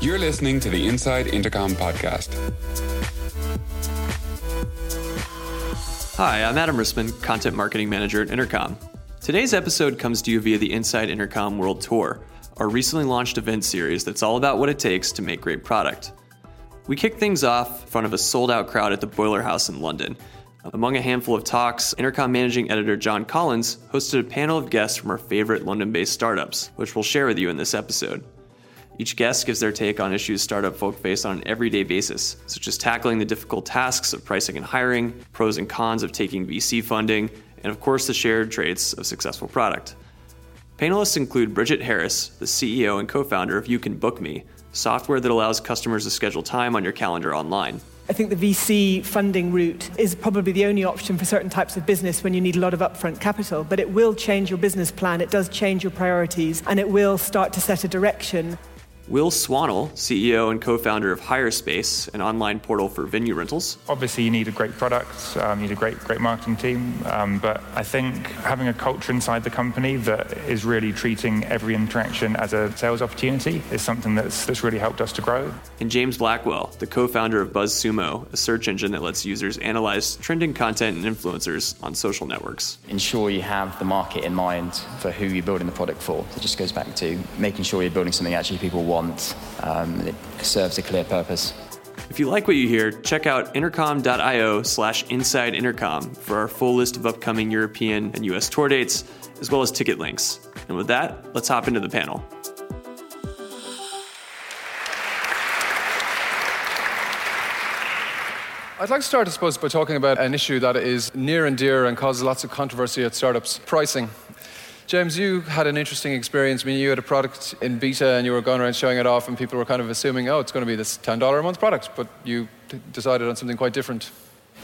You're listening to the Inside Intercom podcast. Hi, I'm Adam Risman, Content Marketing Manager at Intercom. Today's episode comes to you via the Inside Intercom World Tour, our recently launched event series that's all about what it takes to make great product. We kicked things off in front of a sold out crowd at the Boiler House in London. Among a handful of talks, Intercom managing editor John Collins hosted a panel of guests from our favorite London based startups, which we'll share with you in this episode. Each guest gives their take on issues startup folk face on an everyday basis, such as tackling the difficult tasks of pricing and hiring, pros and cons of taking VC funding, and of course the shared traits of successful product. Panelists include Bridget Harris, the CEO and co founder of You Can Book Me, software that allows customers to schedule time on your calendar online. I think the VC funding route is probably the only option for certain types of business when you need a lot of upfront capital, but it will change your business plan, it does change your priorities, and it will start to set a direction. Will Swannell, CEO and co founder of HireSpace, an online portal for venue rentals. Obviously, you need a great product, um, you need a great, great marketing team, um, but I think having a culture inside the company that is really treating every interaction as a sales opportunity is something that's, that's really helped us to grow. And James Blackwell, the co founder of BuzzSumo, a search engine that lets users analyze trending content and influencers on social networks. Ensure you have the market in mind for who you're building the product for. It just goes back to making sure you're building something actually people want want. Um, it serves a clear purpose. If you like what you hear, check out intercom.io slash inside intercom for our full list of upcoming European and US tour dates, as well as ticket links. And with that, let's hop into the panel. I'd like to start, I suppose, by talking about an issue that is near and dear and causes lots of controversy at startups pricing. James, you had an interesting experience. I mean, you had a product in beta and you were going around showing it off, and people were kind of assuming, oh, it's going to be this $10 a month product, but you decided on something quite different.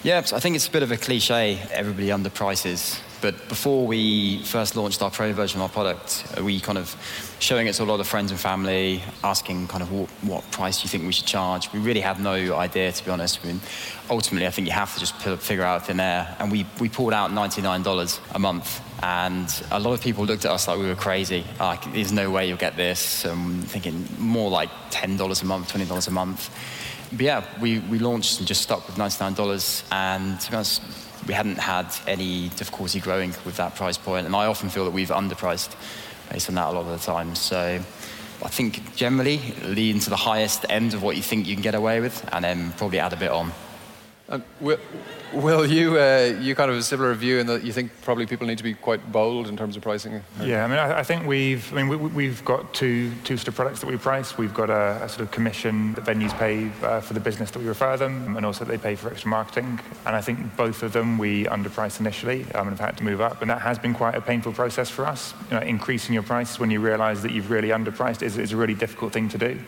Yeah, I think it's a bit of a cliche. Everybody underprices. But before we first launched our pro version of our product, uh, we kind of showing it to a lot of friends and family, asking kind of what, what price do you think we should charge. We really had no idea, to be honest. I mean, ultimately, I think you have to just figure out thin air. And we, we pulled out $99 a month and a lot of people looked at us like we were crazy. Like, there's no way you'll get this. Um, thinking more like $10 a month, $20 a month. But yeah, we, we launched and just stuck with $99. And to be honest, we hadn't had any difficulty growing with that price point. And I often feel that we've underpriced based on that a lot of the time. So I think generally lean to the highest end of what you think you can get away with and then probably add a bit on. And will, will you uh, you kind of a similar view in that you think probably people need to be quite bold in terms of pricing? Yeah, I mean, I, I think we've I mean we, have got two two sort of products that we price. We've got a, a sort of commission that venues pay uh, for the business that we refer them, and also they pay for extra marketing. And I think both of them we underpriced initially um, and have had to move up, and that has been quite a painful process for us. You know, increasing your price when you realise that you've really underpriced is, is a really difficult thing to do.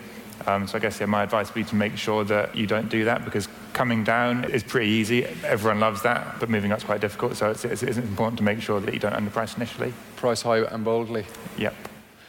Um, so I guess yeah, my advice would be to make sure that you don't do that because coming down is pretty easy. Everyone loves that, but moving up is quite difficult. So it's, it's, it's important to make sure that you don't underprice initially. Price high and boldly. Yep.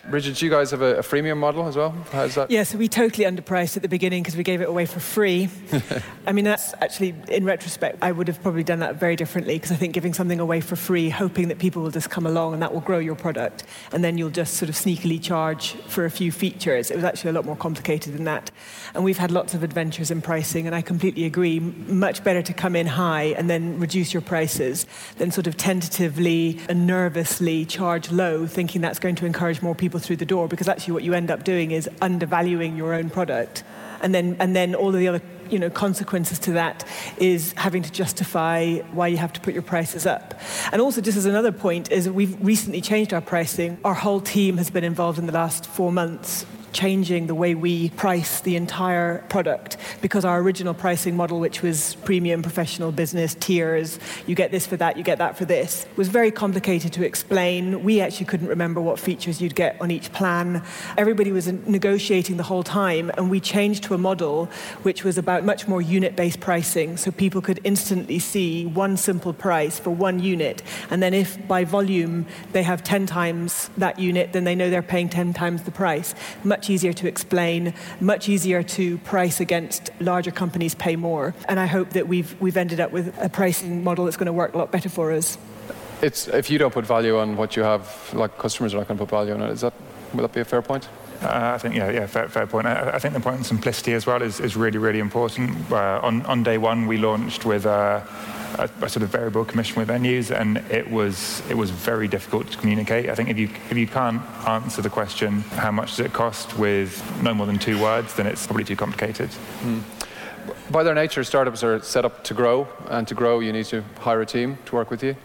Bridget, do you guys have a, a freemium model as well? How's that? Yeah, so we totally underpriced at the beginning because we gave it away for free. I mean, that's actually, in retrospect, I would have probably done that very differently because I think giving something away for free, hoping that people will just come along and that will grow your product, and then you'll just sort of sneakily charge for a few features. It was actually a lot more complicated than that. And we've had lots of adventures in pricing, and I completely agree. Much better to come in high and then reduce your prices than sort of tentatively and nervously charge low, thinking that's going to encourage more people people through the door because actually what you end up doing is undervaluing your own product. And then, and then all of the other you know, consequences to that is having to justify why you have to put your prices up. And also, just as another point, is we've recently changed our pricing. Our whole team has been involved in the last four months changing the way we price the entire product because our original pricing model, which was premium professional business tiers, you get this for that, you get that for this, was very complicated to explain. We actually couldn't remember what features you'd get on each plan. Everybody was negotiating the whole time, and we changed to a model which was about much more unit based pricing so people could instantly see one simple price for one unit. And then if by volume they have 10 times that unit, then they know they're paying 10 times the price. Much much easier to explain, much easier to price against larger companies pay more. And I hope that we've, we've ended up with a pricing model that's going to work a lot better for us. It's, if you don't put value on what you have, like customers are not going to put value on it. Is that, would that be a fair point? Uh, I think, yeah, yeah, fair, fair point. I, I, think the point of simplicity as well is, is really, really important. Uh, on, on day one, we launched with uh, a, a, sort of variable commission with venues, and it was it was very difficult to communicate. I think if you if you can't answer the question, how much does it cost, with no more than two words, then it's probably too complicated. Mm. By their nature, startups are set up to grow, and to grow, you need to hire a team to work with you.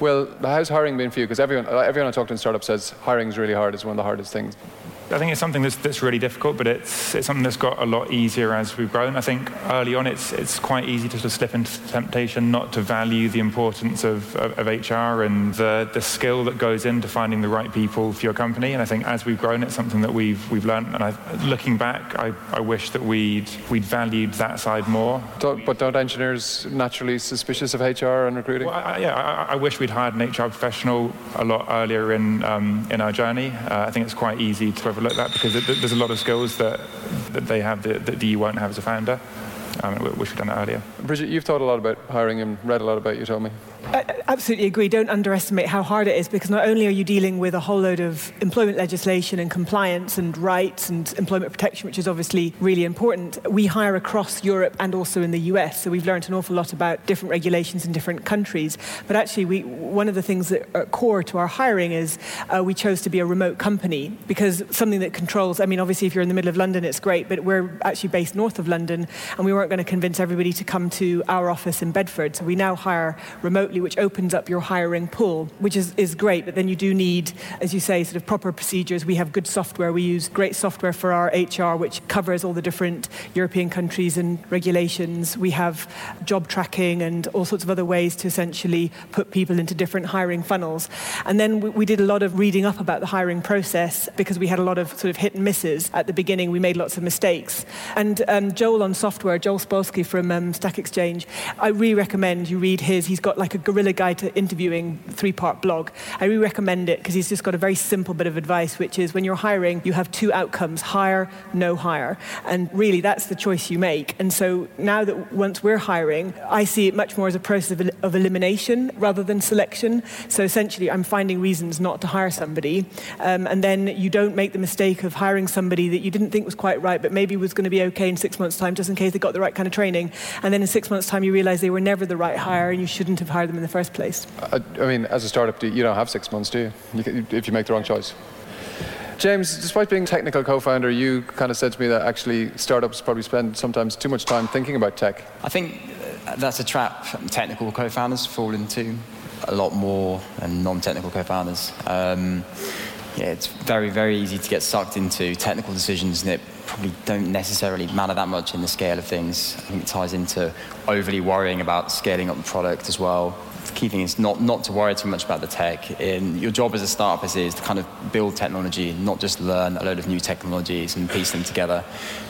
Well, how's hiring been for you? Because everyone, everyone I talk to in startups says hiring is really hard. It's one of the hardest things. I think it's something that's, that's really difficult, but it's, it's something that's got a lot easier as we've grown. I think early on it's, it's quite easy to sort of slip into temptation not to value the importance of, of, of, HR and the, the skill that goes into finding the right people for your company. And I think as we've grown, it's something that we've, we've learned. And I, looking back, I, I wish that we'd, we'd valued that side more. Don't, but don't engineers naturally suspicious of HR and recruiting? Well, I, yeah, I, I, wish we'd hired an HR professional a lot earlier in, um, in our journey. Uh, I think it's quite easy to overlook that because there's a lot of skills that, that they have that, that you won't have as a founder. Um, we wish we'd done it earlier. Bridget, you've thought a lot about hiring and read a lot about you, told me. I absolutely agree. Don't underestimate how hard it is because not only are you dealing with a whole load of employment legislation and compliance and rights and employment protection, which is obviously really important, we hire across Europe and also in the US. So we've learned an awful lot about different regulations in different countries. But actually, we, one of the things that are core to our hiring is uh, we chose to be a remote company because something that controls, I mean, obviously, if you're in the middle of London, it's great, but we're actually based north of London and we weren't going to convince everybody to come to our office in Bedford. So we now hire remotely which opens up your hiring pool, which is, is great. But then you do need, as you say, sort of proper procedures. We have good software. We use great software for our HR, which covers all the different European countries and regulations. We have job tracking and all sorts of other ways to essentially put people into different hiring funnels. And then we, we did a lot of reading up about the hiring process because we had a lot of sort of hit and misses at the beginning. We made lots of mistakes. And um, Joel on software, Joel Spolsky from um, Stack Exchange, I really recommend you read his. He's got like a guerrilla guide to interviewing three part blog. I really recommend it because he's just got a very simple bit of advice, which is when you're hiring, you have two outcomes hire, no hire. And really, that's the choice you make. And so now that once we're hiring, I see it much more as a process of, of elimination rather than selection. So essentially, I'm finding reasons not to hire somebody. Um, and then you don't make the mistake of hiring somebody that you didn't think was quite right, but maybe was going to be okay in six months' time, just in case they got the right kind of training. And then in six months' time, you realize they were never the right hire and you shouldn't have hired them in the first place. I, I mean, as a startup, you don't have six months, do you? you can, if you make the wrong choice. James, despite being technical co-founder, you kind of said to me that actually startups probably spend sometimes too much time thinking about tech. I think that's a trap technical co-founders fall into a lot more than non-technical co-founders. Um, yeah, it's very, very easy to get sucked into technical decisions and it probably don't necessarily matter that much in the scale of things. I think it ties into overly worrying about scaling up the product as well The key thing is not, not to worry too much about the tech. In, your job as a startup is, is to kind of build technology, not just learn a load of new technologies and piece them together.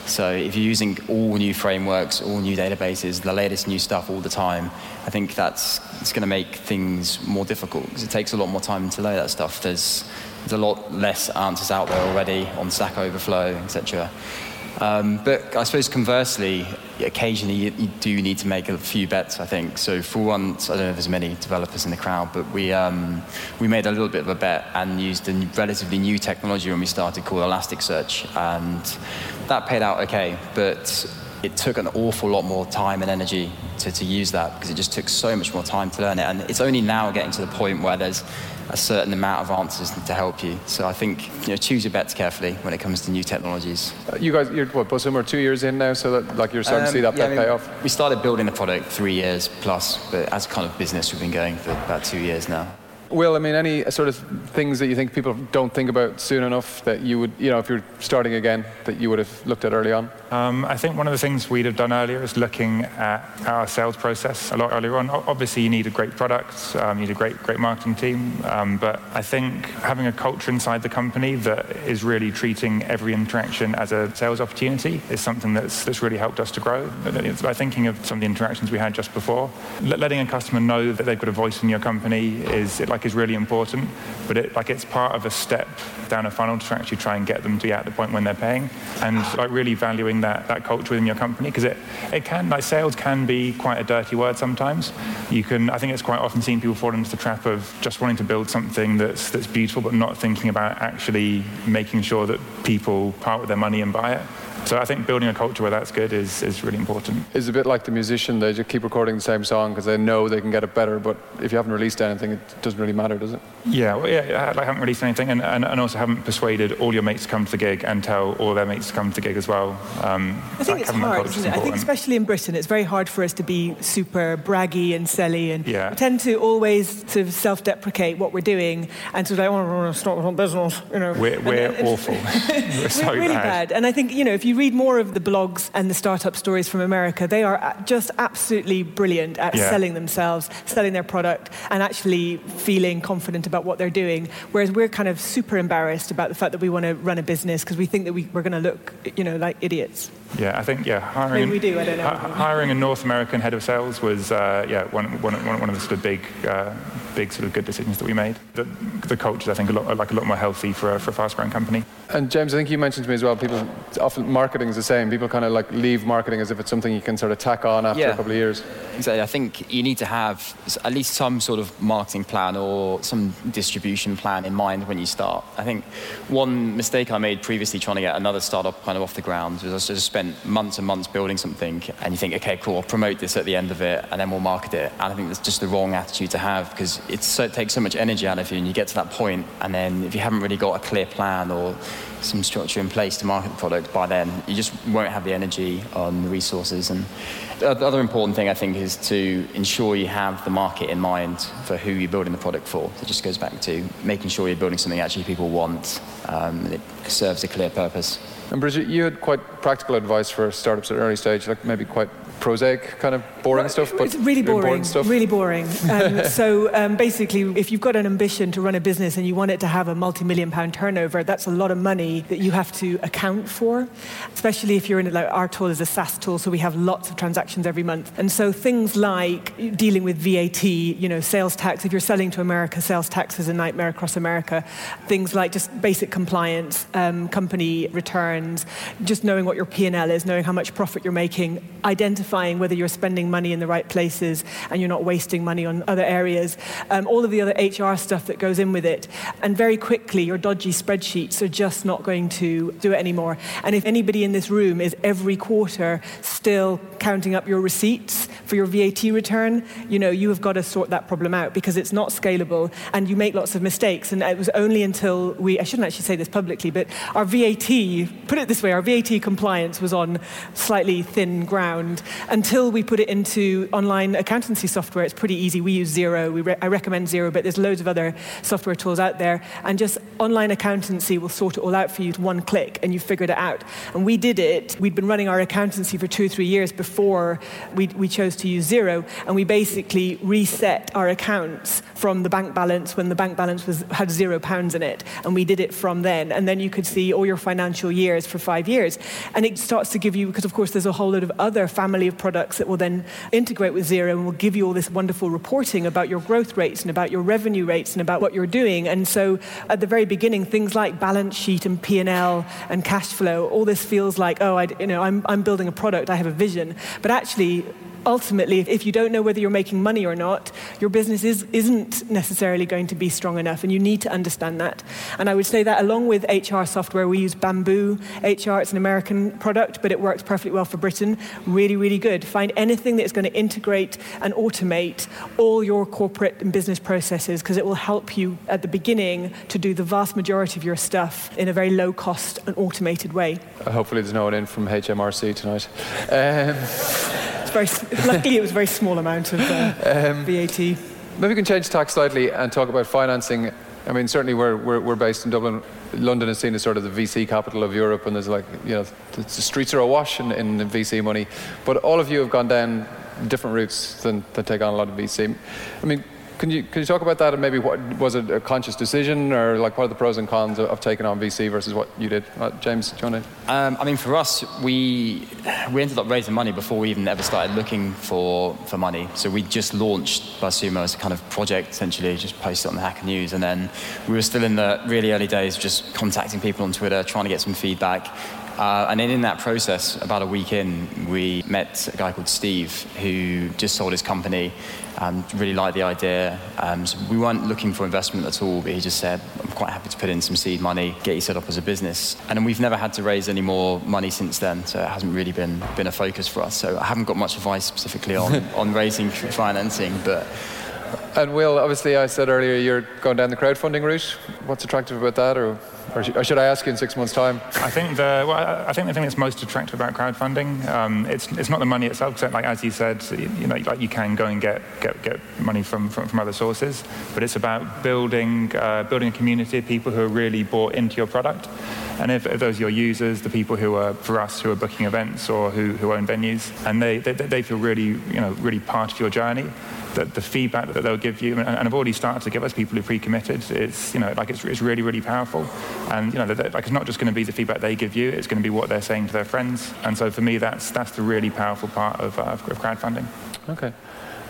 So if you're using all new frameworks, all new databases, the latest new stuff all the time, I think that's it's going to make things more difficult because it takes a lot more time to learn that stuff. There's there's a lot less answers out there already on Stack Overflow, etc. Um, but I suppose conversely, occasionally you, you, do need to make a few bets, I think. So for once, I don't know if there's many developers in the crowd, but we, um, we made a little bit of a bet and used a relatively new technology when we started called Elasticsearch. And that paid out okay, but it took an awful lot more time and energy to, to use that because it just took so much more time to learn it. And it's only now getting to the point where there's a certain amount of answers to help you. So I think you know, choose your bets carefully when it comes to new technologies. Uh, you guys, you're what, BuzzSumo, are two years in now, so that like you're starting um, to see that, um, yeah, that I mean, pay off. We started building the product three years plus, but as kind of business, we've been going for about two years now. Will, I mean, any sort of things that you think people don't think about soon enough that you would, you know, if you're starting again, that you would have looked at early on? Um, I think one of the things we'd have done earlier is looking at our sales process a lot earlier on. Obviously, you need a great product, um, you need a great, great marketing team, um, but I think having a culture inside the company that is really treating every interaction as a sales opportunity is something that's, that's really helped us to grow. By thinking of some of the interactions we had just before, letting a customer know that they've got a voice in your company is, like like is really important, but it like it's part of a step down a funnel to actually try and get them to be at the point when they're paying, and like really valuing that that culture within your company because it it can like sales can be quite a dirty word sometimes. You can I think it's quite often seen people fall into the trap of just wanting to build something that's that's beautiful but not thinking about actually making sure that people part with their money and buy it. So I think building a culture where that's good is, is really important. It's a bit like the musician, they just keep recording the same song because they know they can get it better, but if you haven't released anything, it doesn't really matter, does it? Yeah, well, yeah, I haven't released anything and, and, and, also haven't persuaded all your mates to come to the gig and tell all their mates to come to the gig as well. Um, I think it's hard, isn't it? I think especially in Britain, it's very hard for us to be super braggy and selly and yeah. we tend to always sort of self-deprecate what we're doing and sort of like, oh, to start my business, you know. We're, we're and, awful. we're so really bad. bad. And I think, you know, if you read more of the blogs and the startup stories from America, they are just absolutely brilliant at yeah. selling themselves, selling their product, and actually feeling confident about what they're doing. Whereas we're kind of super embarrassed about the fact that we want to run a business because we think that we, are going to look, you know, like idiots. Yeah, I think yeah, hiring. Maybe we do. I don't know. hiring a North American head of sales was uh, yeah one, one, one of the sort of big uh, big sort of good decisions that we made. The, the culture, I think, a lot, like a lot more healthy for a, for a fast-growing company. And James, I think you mentioned to me as well. People often marketing is the same. People kind of like leave marketing as if it's something you can sort of tack on after yeah. a couple of years. Exactly. I think you need to have at least some sort of marketing plan or some distribution plan in mind when you start. I think one mistake I made previously trying to get another startup kind of off the ground was I just spent months and months building something, and you think, okay, cool, I'll promote this at the end of it, and then we'll market it. And I think that's just the wrong attitude to have because so, it takes so much energy out of you, and you get to that point, and then if you haven't really got a clear plan or some structure in place to market the product, by then you just won't have the energy on the resources. And the other important thing I think is to ensure you have the market in mind for who you're building the product for. So it just goes back to making sure you're building something actually people want um, and it serves a clear purpose. And Bridget, you had quite practical advice for startups at an early stage, like maybe quite prosaic kind of boring well, stuff, but it's really boring. Stuff. Really boring. Um, so um, basically, if you've got an ambition to run a business and you want it to have a multi-million pound turnover, that's a lot of money that you have to account for. Especially if you're in like our tool is a SaaS tool, so we have lots of transactions every month, and so things like dealing with VAT, you know, sales tax. If you're selling to America, sales tax is a nightmare across America. Things like just basic compliance, um, company returns, just knowing what your P&L is, knowing how much profit you're making, identifying identifying whether you're spending money in the right places and you're not wasting money on other areas, um, all of the other HR stuff that goes in with it. And very quickly, your dodgy spreadsheets are just not going to do it anymore. And if anybody in this room is every quarter still counting up your receipts for your VAT return, you know, you have got to sort that problem out because it's not scalable and you make lots of mistakes. And it was only until we, I shouldn't actually say this publicly, but our VAT, put it this way, our VAT compliance was on slightly thin ground until we put it into online accountancy software. It's pretty easy. We use Xero. We re- I recommend Xero, but there's loads of other software tools out there. And just online accountancy will sort it all out for you with one click, and you've figured it out. And we did it. We'd been running our accountancy for two or three years before we, we chose to use Xero, and we basically reset our accounts from the bank balance when the bank balance was, had zero pounds in it. And we did it from then. And then you could see all your financial years for five years. And it starts to give you, because of course there's a whole lot of other family of products that will then integrate with Xero and will give you all this wonderful reporting about your growth rates and about your revenue rates and about what you're doing. And so at the very beginning, things like balance sheet and P&L and cash flow, all this feels like, oh, I, you know, I'm, I'm building a product, I have a vision. But actually, ultimately, if you don't know whether you're making money or not, your business is, isn't necessarily going to be strong enough, and you need to understand that. And I would say that along with HR software, we use Bamboo HR. It's an American product, but it works perfectly well for Britain. Really, really good. Find anything that is going to integrate and automate all your corporate and business processes, because it will help you at the beginning to do the vast majority of your stuff in a very low cost and automated way. Hopefully, there's no one in from HMRC tonight. Um, very, luckily, it was a very small amount of uh, um, VAT. Maybe we can change tack slightly and talk about financing. I mean, certainly we're, we're, we're based in Dublin. London is seen as sort of the VC capital of Europe, and there's like, you know, the streets are awash in, in VC money. But all of you have gone down different routes than, than take on a lot of VC. I mean, Can you, can you talk about that and maybe what was it a conscious decision or like what are the pros and cons of, of taking on VC versus what you did? Uh, James, do you want to? Um, I mean, for us, we we ended up raising money before we even ever started looking for, for money. So we just launched BuzzSumo as a kind of project, essentially, just posted on the Hacker News. And then we were still in the really early days, just contacting people on Twitter, trying to get some feedback. Uh, and then in that process, about a week in, we met a guy called Steve who just sold his company and really liked the idea. Um, so we weren't looking for investment at all, but he just said, I'm quite happy to put in some seed money, get you set up as a business. And then we've never had to raise any more money since then, so it hasn't really been, been a focus for us. So I haven't got much advice specifically on, on raising financing, but and Will, obviously, I said earlier you're going down the crowdfunding route. What's attractive about that, or, or, should I ask you in six months' time? I think the well, I think the thing that's most attractive about crowdfunding, um, it's it's not the money itself. Because, like as you said, you know, like you can go and get get, get money from, from, from other sources, but it's about building uh, building a community of people who are really bought into your product. And if, if, those are your users, the people who are, for us, who are booking events or who, who own venues, and they, they, they feel really, you know, really part of your journey, the, the feedback that they'll give you, and, and I've already started to give us people who pre-committed. It's you know like it's, it's really really powerful, and you know like it's not just going to be the feedback they give you; it's going to be what they're saying to their friends. And so for me, that's that's the really powerful part of, uh, of crowdfunding. Okay,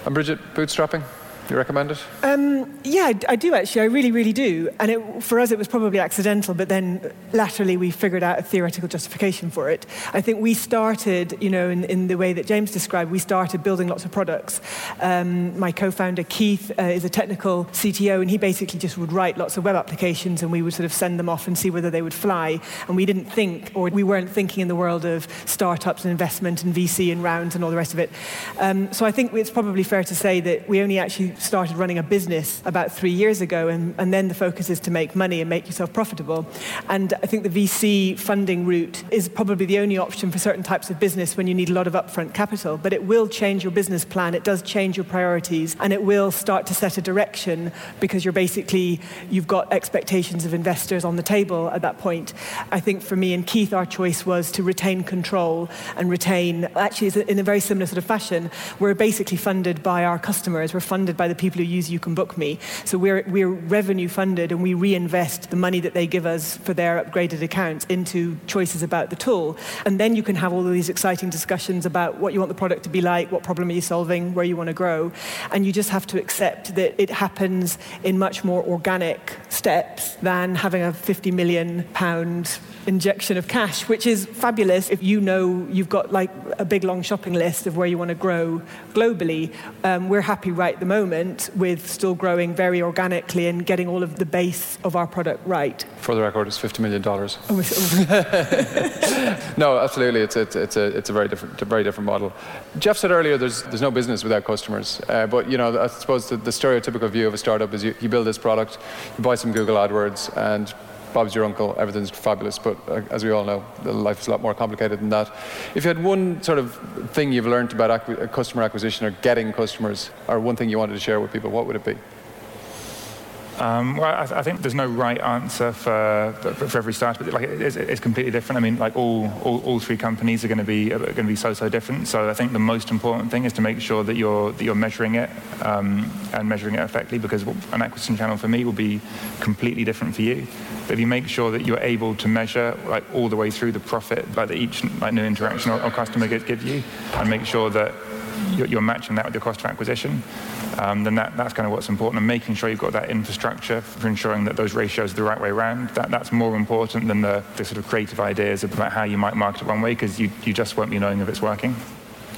and Bridget, bootstrapping. You recommend it? Um, yeah, I, I, do actually. I really, really do. And it, for us, it was probably accidental, but then laterally we figured out a theoretical justification for it. I think we started, you know, in, in the way that James described, we started building lots of products. Um, my co-founder Keith uh, is a technical CTO, and he basically just would write lots of web applications, and we would sort of send them off and see whether they would fly. And we didn't think, or we weren't thinking in the world of startups and investment and VC and rounds and all the rest of it. Um, so I think it's probably fair to say that we only actually started running a business about three years ago, and, and then the focus is to make money and make yourself profitable. And I think the VC funding route is probably the only option for certain types of business when you need a lot of upfront capital. But it will change your business plan, it does change your priorities, and it will start to set a direction because you're basically, you've got expectations of investors on the table at that point. I think for me and Keith, our choice was to retain control and retain, actually, in a very similar sort of fashion, we're basically funded by our customers, we're funded by the people who use You Can Book Me. So we're, we're revenue funded and we reinvest the money that they give us for their upgraded accounts into choices about the tool. And then you can have all of these exciting discussions about what you want the product to be like, what problem are you solving, where you want to grow. And you just have to accept that it happens in much more organic steps than having a 50 million pound injection of cash, which is fabulous if you know you've got like a big long shopping list of where you want to grow globally. Um, we're happy right at the moment with still growing very organically and getting all of the base of our product right. For the record, it's $50 million. no, absolutely. It's, it's, it's, a, it's a, very different, a very different model. Jeff said earlier there's, there's no business without customers. Uh, but, you know, I suppose the, the stereotypical view of a startup is you, you build this product, you buy some Google AdWords, and Bob's your uncle, everything's fabulous, but uh, as we all know, life is a lot more complicated than that. If you had one sort of thing you've learned about acqu- customer acquisition or getting customers, or one thing you wanted to share with people, what would it be? Um, well, I, I, think there's no right answer for, for, every startup. Like it's, it's, completely different. I mean, like all, all, all three companies are going to be going to be so so different. So I think the most important thing is to make sure that you're that you're measuring it um, and measuring it effectively. Because an acquisition channel for me will be completely different for you. But if you make sure that you're able to measure like all the way through the profit like that each like new interaction or, or customer gives you, and make sure that you're, you're matching that with your cost of acquisition um, then that, that's kind of what's important. And making sure you've got that infrastructure for ensuring that those ratios are the right way around, that, that's more important than the, the sort of creative ideas about how you might market it one way, because you, you just won't be knowing if it's working.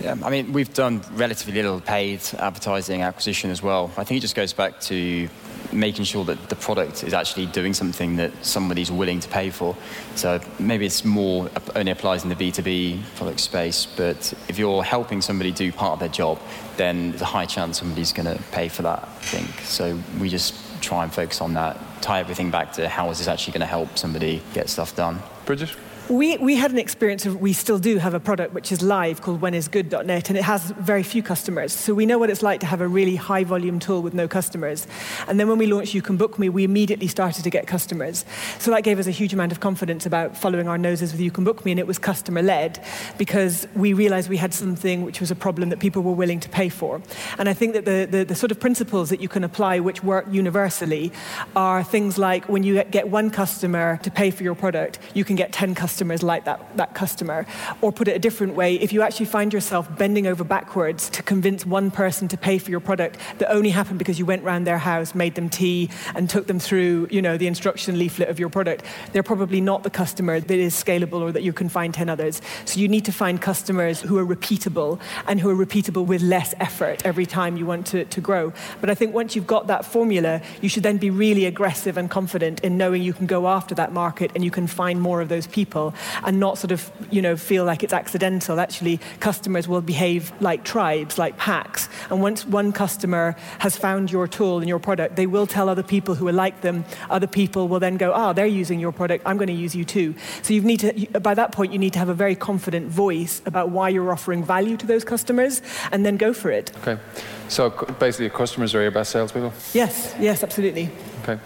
Yeah, I mean, we've done relatively little paid advertising acquisition as well. I think it just goes back to making sure that the product is actually doing something that somebody's willing to pay for. So maybe it's more only applies in the B2B product space, but if you're helping somebody do part of their job, then there's a high chance somebody's going to pay for that, I think. So we just try and focus on that, tie everything back to how is this actually going to help somebody get stuff done. Bridget? We, we had an experience of, we still do have a product which is live called whenisgood.net, and it has very few customers. So we know what it's like to have a really high volume tool with no customers. And then when we launched You Can Book Me, we immediately started to get customers. So that gave us a huge amount of confidence about following our noses with You Can Book Me, and it was customer led because we realized we had something which was a problem that people were willing to pay for. And I think that the, the, the sort of principles that you can apply which work universally are things like when you get one customer to pay for your product, you can get 10 customers customers like that, that customer. Or put it a different way, if you actually find yourself bending over backwards to convince one person to pay for your product that only happened because you went round their house, made them tea, and took them through you know, the instruction leaflet of your product, they're probably not the customer that is scalable or that you can find 10 others. So you need to find customers who are repeatable and who are repeatable with less effort every time you want to, to grow. But I think once you've got that formula, you should then be really aggressive and confident in knowing you can go after that market and you can find more of those people and not sort of, you know, feel like it's accidental. Actually, customers will behave like tribes, like packs. And once one customer has found your tool and your product, they will tell other people who are like them. Other people will then go, oh, they're using your product. I'm going to use you too. So you need to, by that point, you need to have a very confident voice about why you're offering value to those customers and then go for it. Okay. So basically, customers are your best salespeople? Yes, yes, absolutely. Okay.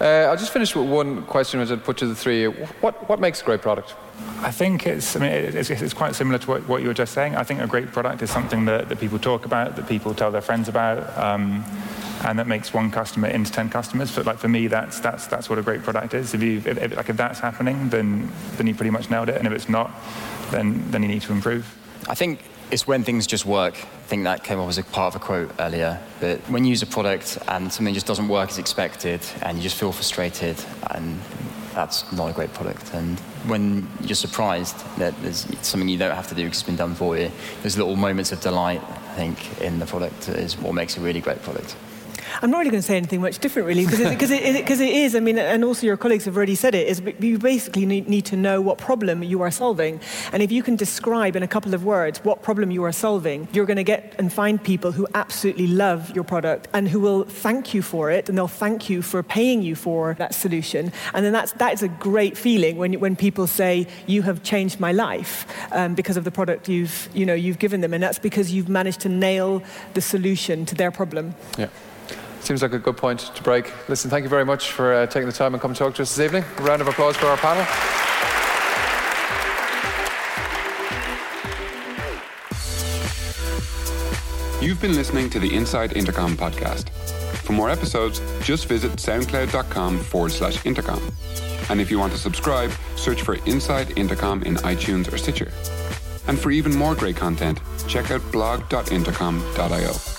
Uh, I'll just finish with one question which I'd put to the three. What, what makes a great product? I think it's, I mean, it's, it's quite similar to what, what, you were just saying. I think a great product is something that, that people talk about, that people tell their friends about, um, and that makes one customer into 10 customers. But like for me, that's, that's, that's what a great product is. If, you, if, if, like if that's happening, then, then you pretty much nailed it. And if it's not, then, then you need to improve. I think it's when things just work. I think that came up as a part of a quote earlier. That when you use a product and something just doesn't work as expected, and you just feel frustrated, and that's not a great product. And when you're surprised that there's something you don't have to do because it's been done for you, those little moments of delight, I think, in the product is what makes a really great product. I'm not really going to say anything much different, really, because it, it, it, it is. I mean, and also your colleagues have already said it. Is you basically need, need to know what problem you are solving, and if you can describe in a couple of words what problem you are solving, you're going to get and find people who absolutely love your product and who will thank you for it, and they'll thank you for paying you for that solution. And then that's that is a great feeling when when people say you have changed my life um, because of the product you've you know you've given them, and that's because you've managed to nail the solution to their problem. Yeah. Seems like a good point to break. Listen, thank you very much for uh, taking the time and coming to talk to us this evening. A round of applause for our panel. You've been listening to the Inside Intercom podcast. For more episodes, just visit soundcloud.com forward slash intercom. And if you want to subscribe, search for Inside Intercom in iTunes or Stitcher. And for even more great content, check out blog.intercom.io.